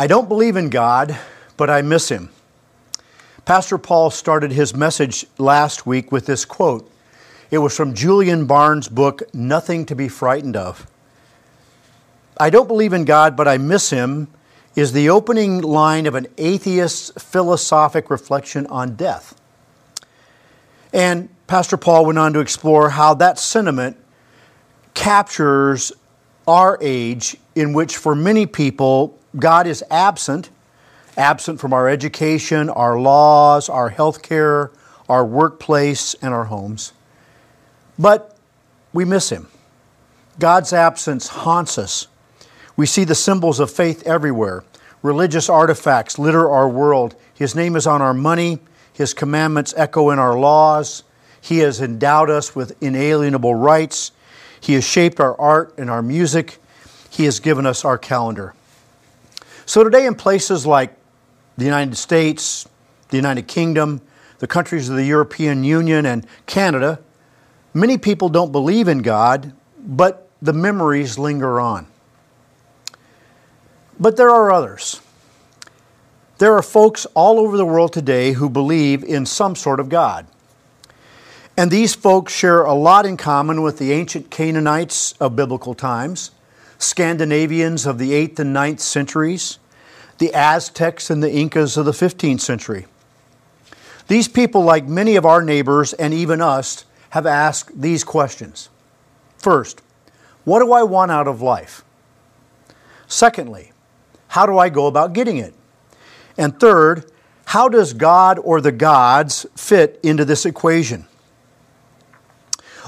I don't believe in God, but I miss Him. Pastor Paul started his message last week with this quote. It was from Julian Barnes' book, Nothing to Be Frightened of. I don't believe in God, but I miss Him is the opening line of an atheist's philosophic reflection on death. And Pastor Paul went on to explore how that sentiment captures our age, in which for many people, God is absent, absent from our education, our laws, our health care, our workplace, and our homes. But we miss Him. God's absence haunts us. We see the symbols of faith everywhere. Religious artifacts litter our world. His name is on our money. His commandments echo in our laws. He has endowed us with inalienable rights. He has shaped our art and our music. He has given us our calendar. So today, in places like the United States, the United Kingdom, the countries of the European Union, and Canada, many people don't believe in God, but the memories linger on. But there are others. There are folks all over the world today who believe in some sort of God. And these folks share a lot in common with the ancient Canaanites of biblical times, Scandinavians of the 8th and 9th centuries, the Aztecs and the Incas of the 15th century. These people, like many of our neighbors and even us, have asked these questions. First, what do I want out of life? Secondly, how do I go about getting it? And third, how does God or the gods fit into this equation?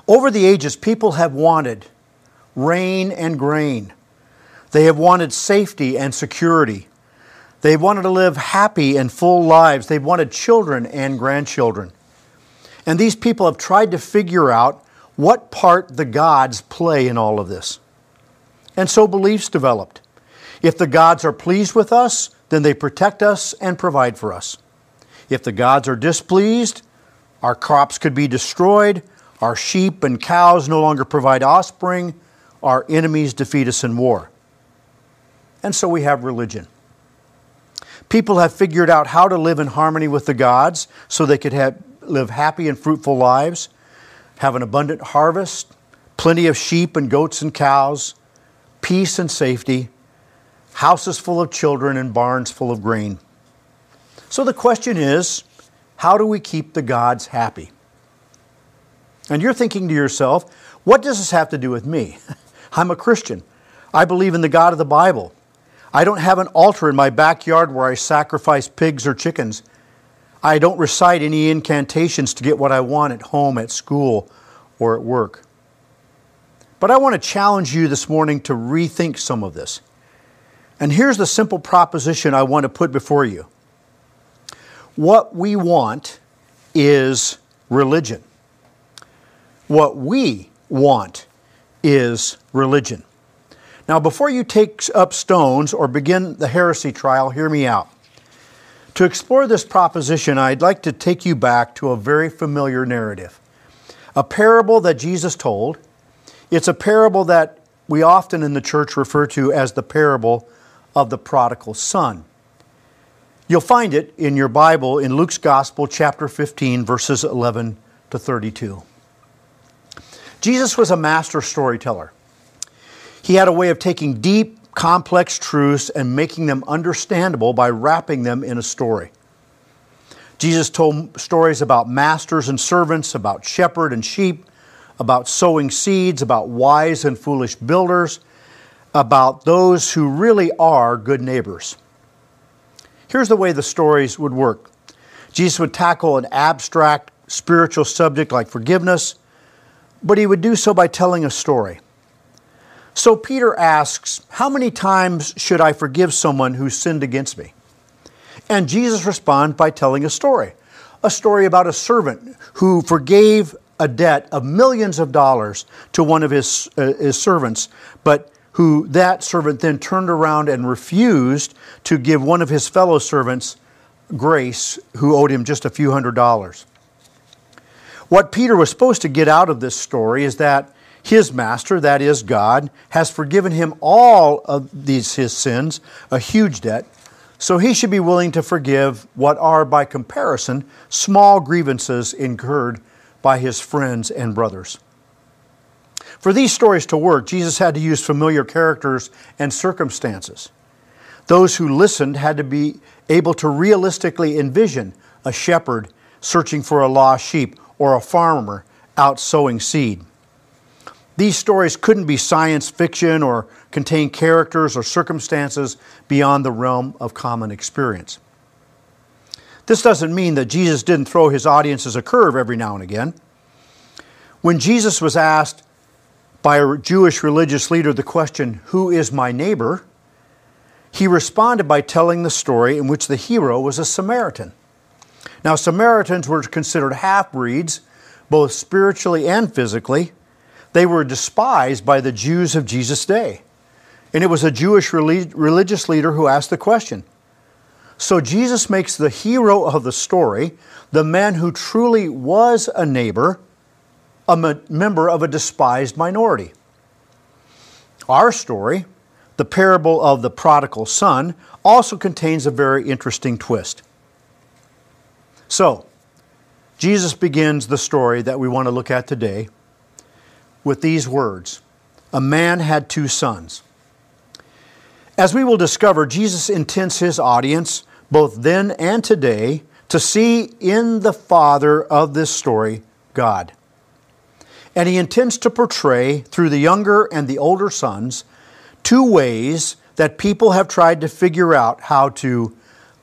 Over the ages, people have wanted rain and grain. They have wanted safety and security. They've wanted to live happy and full lives. They've wanted children and grandchildren. And these people have tried to figure out what part the gods play in all of this. And so beliefs developed. If the gods are pleased with us, then they protect us and provide for us. If the gods are displeased, our crops could be destroyed, our sheep and cows no longer provide offspring. Our enemies defeat us in war. And so we have religion. People have figured out how to live in harmony with the gods so they could have, live happy and fruitful lives, have an abundant harvest, plenty of sheep and goats and cows, peace and safety, houses full of children and barns full of grain. So the question is how do we keep the gods happy? And you're thinking to yourself, what does this have to do with me? I'm a Christian. I believe in the God of the Bible. I don't have an altar in my backyard where I sacrifice pigs or chickens. I don't recite any incantations to get what I want at home, at school, or at work. But I want to challenge you this morning to rethink some of this. And here's the simple proposition I want to put before you what we want is religion. What we want is religion. Now, before you take up stones or begin the heresy trial, hear me out. To explore this proposition, I'd like to take you back to a very familiar narrative, a parable that Jesus told. It's a parable that we often in the church refer to as the parable of the prodigal son. You'll find it in your Bible in Luke's Gospel, chapter 15, verses 11 to 32. Jesus was a master storyteller. He had a way of taking deep, complex truths and making them understandable by wrapping them in a story. Jesus told stories about masters and servants, about shepherd and sheep, about sowing seeds, about wise and foolish builders, about those who really are good neighbors. Here's the way the stories would work Jesus would tackle an abstract spiritual subject like forgiveness but he would do so by telling a story. So Peter asks, How many times should I forgive someone who sinned against me? And Jesus responds by telling a story a story about a servant who forgave a debt of millions of dollars to one of his, uh, his servants, but who that servant then turned around and refused to give one of his fellow servants grace who owed him just a few hundred dollars. What Peter was supposed to get out of this story is that his master, that is God, has forgiven him all of these his sins, a huge debt, So he should be willing to forgive what are, by comparison, small grievances incurred by his friends and brothers. For these stories to work, Jesus had to use familiar characters and circumstances. Those who listened had to be able to realistically envision a shepherd searching for a lost sheep or a farmer out sowing seed. These stories couldn't be science fiction or contain characters or circumstances beyond the realm of common experience. This doesn't mean that Jesus didn't throw his audiences a curve every now and again. When Jesus was asked by a Jewish religious leader the question, Who is my neighbor? he responded by telling the story in which the hero was a Samaritan. Now, Samaritans were considered half breeds, both spiritually and physically. They were despised by the Jews of Jesus' day. And it was a Jewish religious leader who asked the question. So Jesus makes the hero of the story, the man who truly was a neighbor, a member of a despised minority. Our story, the parable of the prodigal son, also contains a very interesting twist. So, Jesus begins the story that we want to look at today with these words A man had two sons. As we will discover, Jesus intends his audience, both then and today, to see in the father of this story God. And he intends to portray, through the younger and the older sons, two ways that people have tried to figure out how to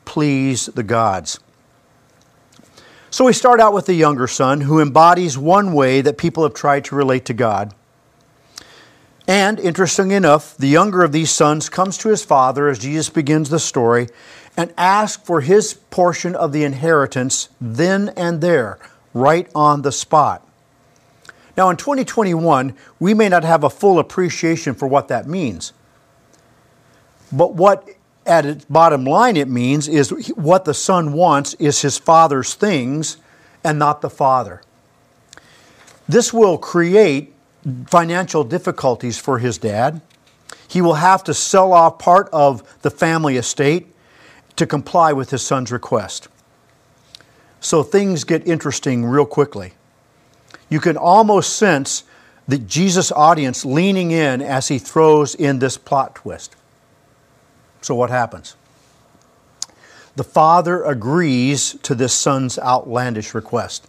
please the gods. So we start out with the younger son, who embodies one way that people have tried to relate to God. And interestingly enough, the younger of these sons comes to his father as Jesus begins the story and asks for his portion of the inheritance then and there, right on the spot. Now, in 2021, we may not have a full appreciation for what that means. But what, at its bottom line, it means is what the son wants is his father's things and not the father. This will create financial difficulties for his dad. He will have to sell off part of the family estate to comply with his son's request. So things get interesting real quickly. You can almost sense the Jesus audience leaning in as he throws in this plot twist. So what happens? The father agrees to this son's outlandish request.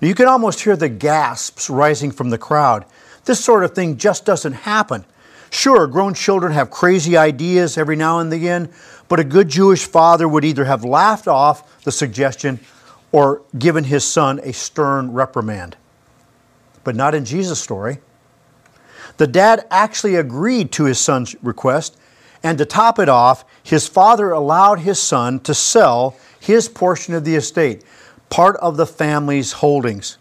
Now, you can almost hear the gasps rising from the crowd. This sort of thing just doesn't happen. Sure, grown children have crazy ideas every now and again, but a good Jewish father would either have laughed off the suggestion or given his son a stern reprimand. But not in Jesus' story. The dad actually agreed to his son's request, and to top it off, his father allowed his son to sell his portion of the estate part of the family's holdings.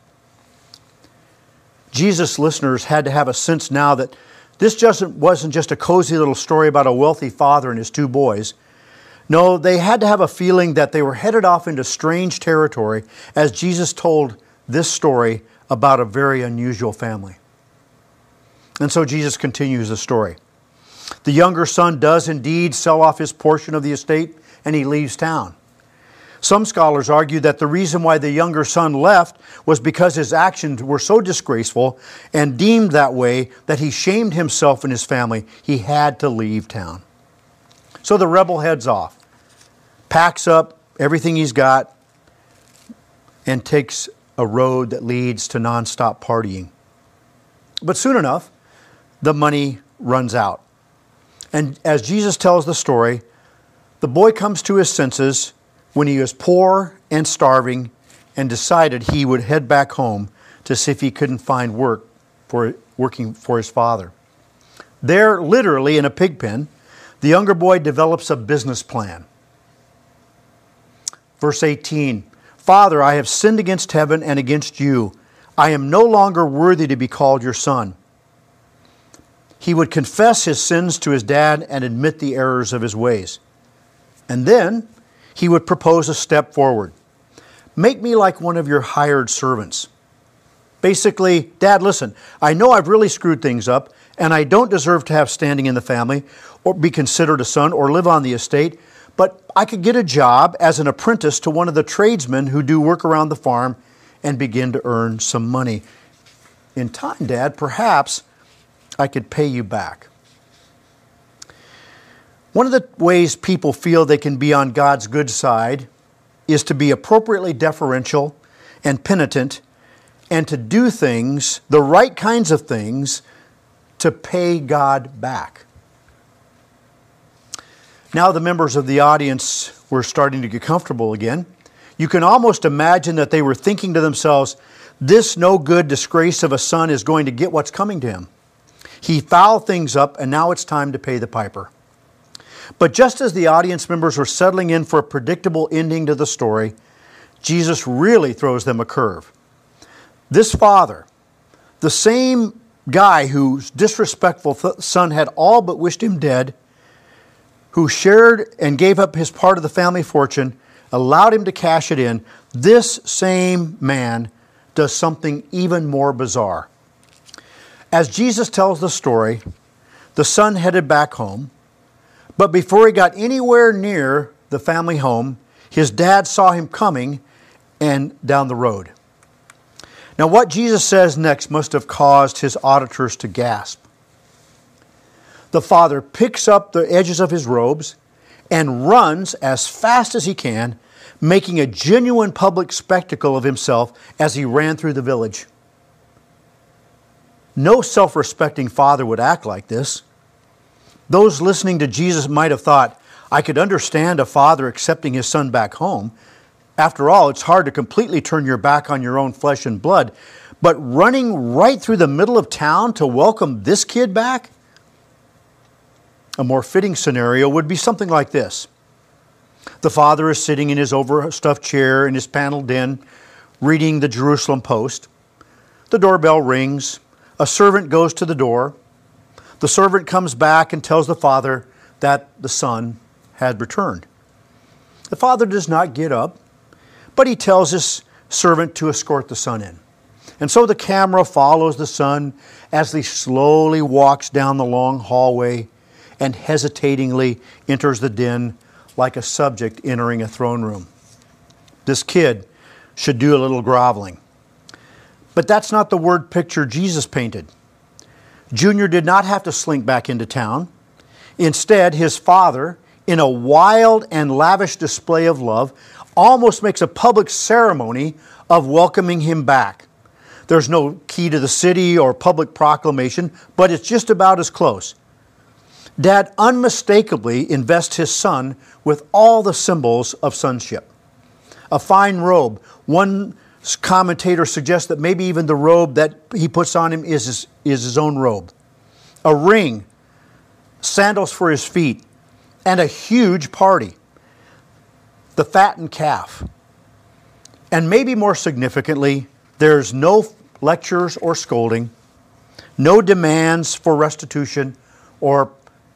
Jesus listeners had to have a sense now that this just wasn't just a cozy little story about a wealthy father and his two boys. No, they had to have a feeling that they were headed off into strange territory as Jesus told this story about a very unusual family. And so Jesus continues the story. The younger son does indeed sell off his portion of the estate and he leaves town. Some scholars argue that the reason why the younger son left was because his actions were so disgraceful and deemed that way that he shamed himself and his family. He had to leave town. So the rebel heads off, packs up everything he's got, and takes a road that leads to nonstop partying. But soon enough, the money runs out. And as Jesus tells the story, the boy comes to his senses when he was poor and starving and decided he would head back home to see if he couldn't find work for working for his father. There, literally in a pig pen, the younger boy develops a business plan. Verse 18 Father, I have sinned against heaven and against you. I am no longer worthy to be called your son. He would confess his sins to his dad and admit the errors of his ways. And then he would propose a step forward. Make me like one of your hired servants. Basically, Dad, listen, I know I've really screwed things up, and I don't deserve to have standing in the family, or be considered a son, or live on the estate, but I could get a job as an apprentice to one of the tradesmen who do work around the farm and begin to earn some money. In time, Dad, perhaps I could pay you back. One of the ways people feel they can be on God's good side is to be appropriately deferential and penitent and to do things, the right kinds of things, to pay God back. Now, the members of the audience were starting to get comfortable again. You can almost imagine that they were thinking to themselves, this no good disgrace of a son is going to get what's coming to him. He fouled things up, and now it's time to pay the piper. But just as the audience members were settling in for a predictable ending to the story, Jesus really throws them a curve. This father, the same guy whose disrespectful son had all but wished him dead, who shared and gave up his part of the family fortune, allowed him to cash it in, this same man does something even more bizarre. As Jesus tells the story, the son headed back home, but before he got anywhere near the family home, his dad saw him coming and down the road. Now, what Jesus says next must have caused his auditors to gasp. The father picks up the edges of his robes and runs as fast as he can, making a genuine public spectacle of himself as he ran through the village. No self respecting father would act like this. Those listening to Jesus might have thought, I could understand a father accepting his son back home after all, it's hard to completely turn your back on your own flesh and blood. But running right through the middle of town to welcome this kid back? A more fitting scenario would be something like this The father is sitting in his overstuffed chair in his paneled den, reading the Jerusalem Post. The doorbell rings. A servant goes to the door. The servant comes back and tells the father that the son had returned. The father does not get up but he tells his servant to escort the son in. And so the camera follows the son as he slowly walks down the long hallway and hesitatingly enters the den like a subject entering a throne room. This kid should do a little groveling. But that's not the word picture Jesus painted. Junior did not have to slink back into town. Instead, his father, in a wild and lavish display of love, almost makes a public ceremony of welcoming him back. There's no key to the city or public proclamation, but it's just about as close. Dad unmistakably invests his son with all the symbols of sonship. A fine robe. One commentator suggest that maybe even the robe that he puts on him is his, is his own robe. A ring, sandals for his feet, and a huge party the fattened calf. And maybe more significantly, there's no lectures or scolding, no demands for restitution or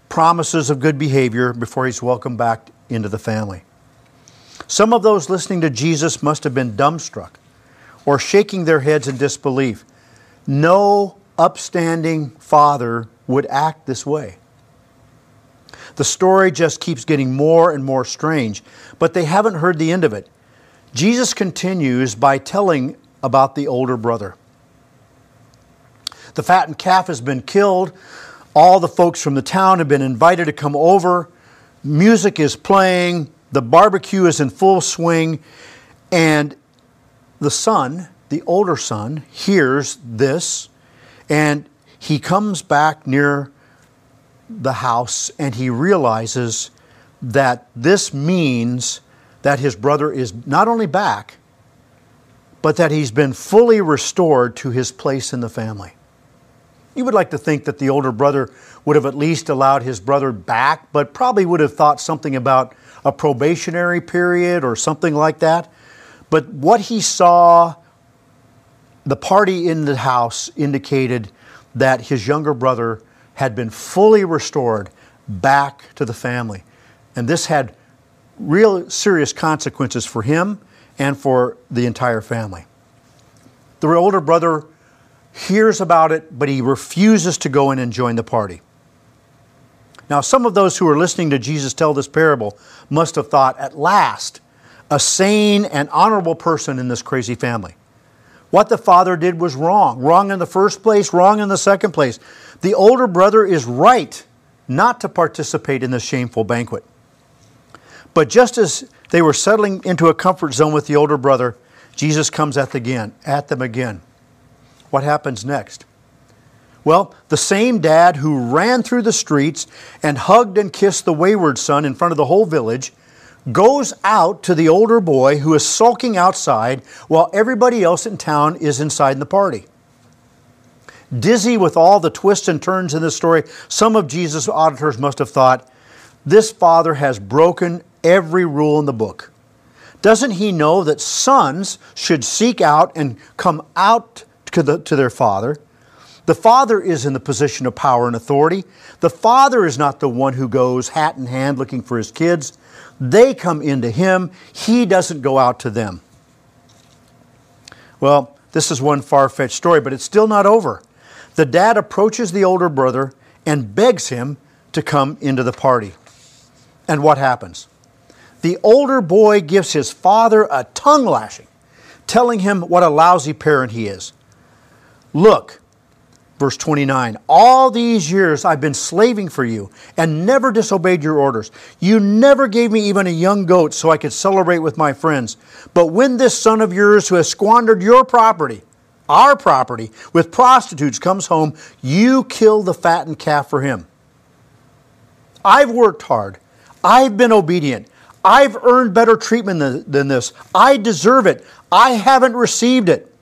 promises of good behavior before he's welcomed back into the family. Some of those listening to Jesus must have been dumbstruck or shaking their heads in disbelief. No upstanding father would act this way. The story just keeps getting more and more strange, but they haven't heard the end of it. Jesus continues by telling about the older brother. The fattened calf has been killed. All the folks from the town have been invited to come over. Music is playing. The barbecue is in full swing. And the son, the older son, hears this and he comes back near the house and he realizes that this means that his brother is not only back, but that he's been fully restored to his place in the family. You would like to think that the older brother would have at least allowed his brother back, but probably would have thought something about a probationary period or something like that. But what he saw, the party in the house indicated that his younger brother had been fully restored back to the family. And this had real serious consequences for him and for the entire family. The older brother hears about it, but he refuses to go in and join the party. Now, some of those who are listening to Jesus tell this parable must have thought, at last, a sane and honorable person in this crazy family. What the father did was wrong. Wrong in the first place, wrong in the second place. The older brother is right not to participate in this shameful banquet. But just as they were settling into a comfort zone with the older brother, Jesus comes at, again, at them again. What happens next? Well, the same dad who ran through the streets and hugged and kissed the wayward son in front of the whole village goes out to the older boy who is sulking outside while everybody else in town is inside in the party. Dizzy with all the twists and turns in this story, some of Jesus' auditors must have thought, this father has broken every rule in the book. Doesn't he know that sons should seek out and come out to, the, to their father? The father is in the position of power and authority. The father is not the one who goes hat in hand looking for his kids. They come into him, he doesn't go out to them. Well, this is one far fetched story, but it's still not over. The dad approaches the older brother and begs him to come into the party. And what happens? The older boy gives his father a tongue lashing, telling him what a lousy parent he is. Look, Verse 29 All these years I've been slaving for you and never disobeyed your orders. You never gave me even a young goat so I could celebrate with my friends. But when this son of yours who has squandered your property, our property, with prostitutes comes home, you kill the fattened calf for him. I've worked hard. I've been obedient. I've earned better treatment than, than this. I deserve it. I haven't received it.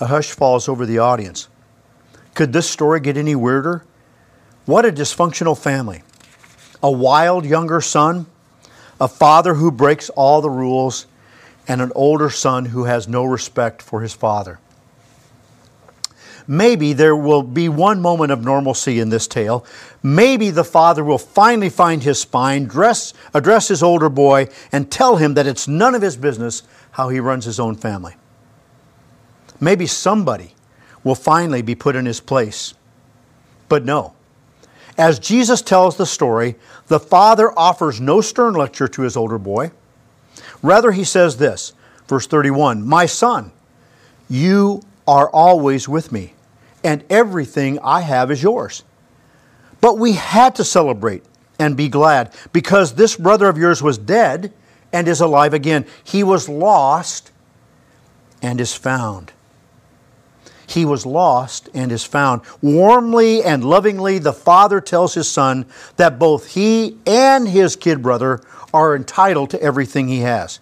A hush falls over the audience. Could this story get any weirder? What a dysfunctional family. A wild younger son, a father who breaks all the rules, and an older son who has no respect for his father. Maybe there will be one moment of normalcy in this tale. Maybe the father will finally find his spine, dress, address his older boy, and tell him that it's none of his business how he runs his own family. Maybe somebody will finally be put in his place. But no. As Jesus tells the story, the father offers no stern lecture to his older boy. Rather, he says this, verse 31 My son, you are always with me, and everything I have is yours. But we had to celebrate and be glad because this brother of yours was dead and is alive again. He was lost and is found he was lost and is found. Warmly and lovingly, the father tells his son that both he and his kid brother are entitled to everything he has.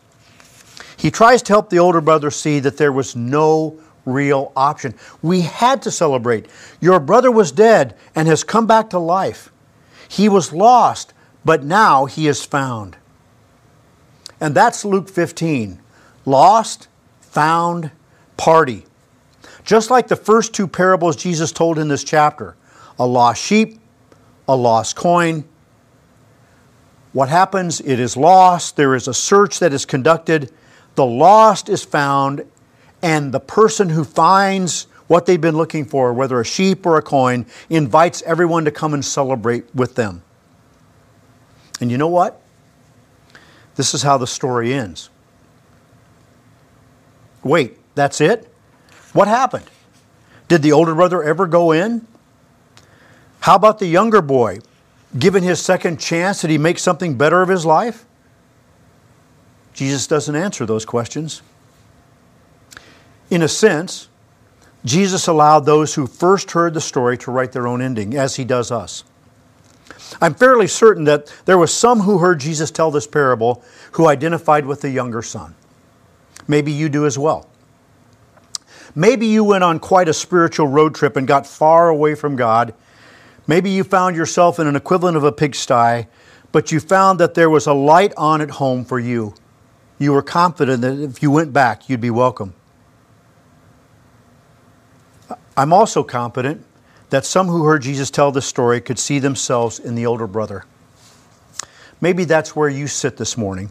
He tries to help the older brother see that there was no real option. We had to celebrate. Your brother was dead and has come back to life. He was lost, but now he is found. And that's Luke 15 lost, found, party. Just like the first two parables Jesus told in this chapter a lost sheep, a lost coin. What happens? It is lost. There is a search that is conducted. The lost is found, and the person who finds what they've been looking for, whether a sheep or a coin, invites everyone to come and celebrate with them. And you know what? This is how the story ends. Wait, that's it? What happened? Did the older brother ever go in? How about the younger boy? Given his second chance, did he make something better of his life? Jesus doesn't answer those questions. In a sense, Jesus allowed those who first heard the story to write their own ending, as he does us. I'm fairly certain that there was some who heard Jesus tell this parable who identified with the younger son. Maybe you do as well. Maybe you went on quite a spiritual road trip and got far away from God. Maybe you found yourself in an equivalent of a pigsty, but you found that there was a light on at home for you. You were confident that if you went back, you'd be welcome. I'm also confident that some who heard Jesus tell this story could see themselves in the older brother. Maybe that's where you sit this morning.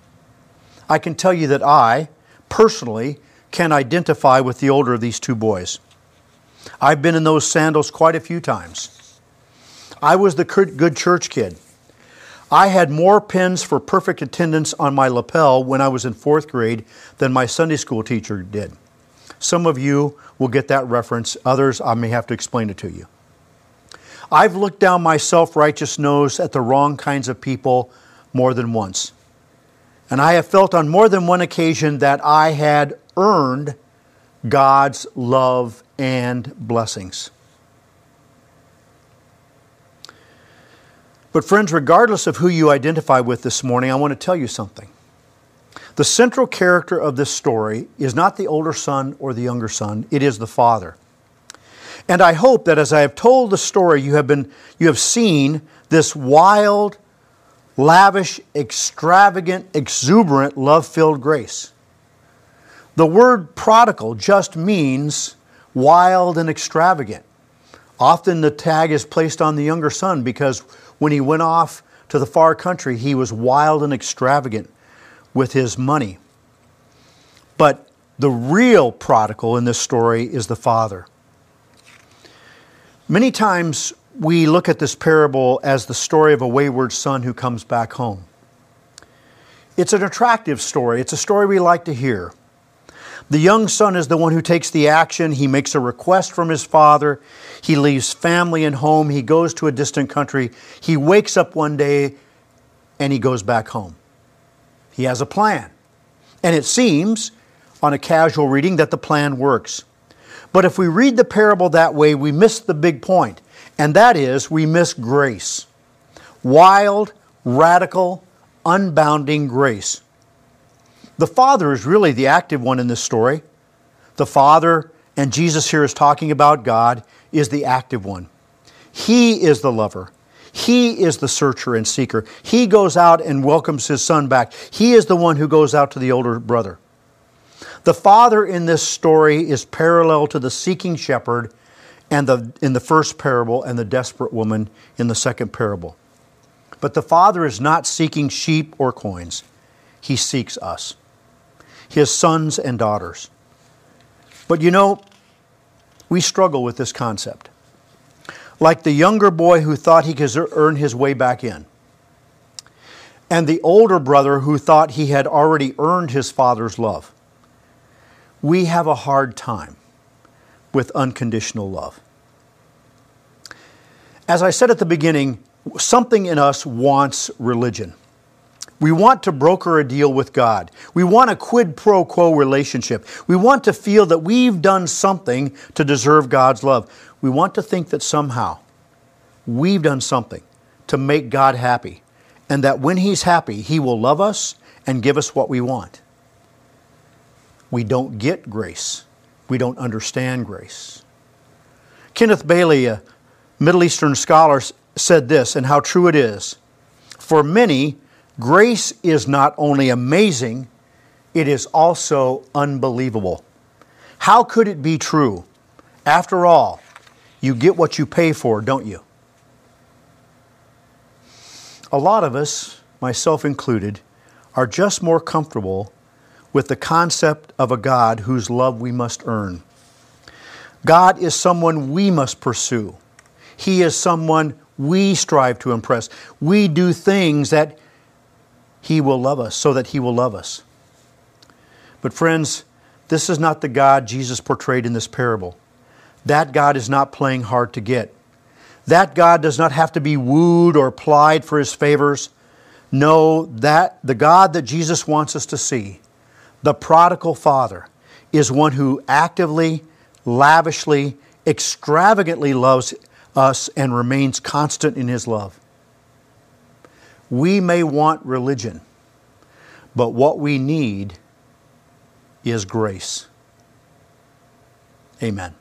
I can tell you that I, personally, can identify with the older of these two boys. I've been in those sandals quite a few times. I was the good church kid. I had more pins for perfect attendance on my lapel when I was in fourth grade than my Sunday school teacher did. Some of you will get that reference, others, I may have to explain it to you. I've looked down my self righteous nose at the wrong kinds of people more than once. And I have felt on more than one occasion that I had earned God's love and blessings. But, friends, regardless of who you identify with this morning, I want to tell you something. The central character of this story is not the older son or the younger son, it is the father. And I hope that as I have told the story, you have, been, you have seen this wild, lavish, extravagant, exuberant, love filled grace. The word prodigal just means wild and extravagant. Often the tag is placed on the younger son because when he went off to the far country, he was wild and extravagant with his money. But the real prodigal in this story is the father. Many times we look at this parable as the story of a wayward son who comes back home. It's an attractive story, it's a story we like to hear. The young son is the one who takes the action. He makes a request from his father. He leaves family and home. He goes to a distant country. He wakes up one day and he goes back home. He has a plan. And it seems, on a casual reading, that the plan works. But if we read the parable that way, we miss the big point, and that is we miss grace. Wild, radical, unbounding grace. The Father is really the active one in this story. The Father, and Jesus here is talking about God, is the active one. He is the lover. He is the searcher and seeker. He goes out and welcomes his son back. He is the one who goes out to the older brother. The father in this story is parallel to the seeking shepherd and the, in the first parable and the desperate woman in the second parable. But the father is not seeking sheep or coins, he seeks us his sons and daughters. But you know, we struggle with this concept. Like the younger boy who thought he could earn his way back in, and the older brother who thought he had already earned his father's love. We have a hard time with unconditional love. As I said at the beginning, something in us wants religion. We want to broker a deal with God. We want a quid pro quo relationship. We want to feel that we've done something to deserve God's love. We want to think that somehow we've done something to make God happy, and that when He's happy, He will love us and give us what we want. We don't get grace, we don't understand grace. Kenneth Bailey, a Middle Eastern scholar, said this, and how true it is. For many, Grace is not only amazing, it is also unbelievable. How could it be true? After all, you get what you pay for, don't you? A lot of us, myself included, are just more comfortable with the concept of a God whose love we must earn. God is someone we must pursue. He is someone we strive to impress. We do things that he will love us, so that He will love us. But, friends, this is not the God Jesus portrayed in this parable. That God is not playing hard to get. That God does not have to be wooed or plied for His favors. No, that the God that Jesus wants us to see, the prodigal Father, is one who actively, lavishly, extravagantly loves us and remains constant in His love. We may want religion, but what we need is grace. Amen.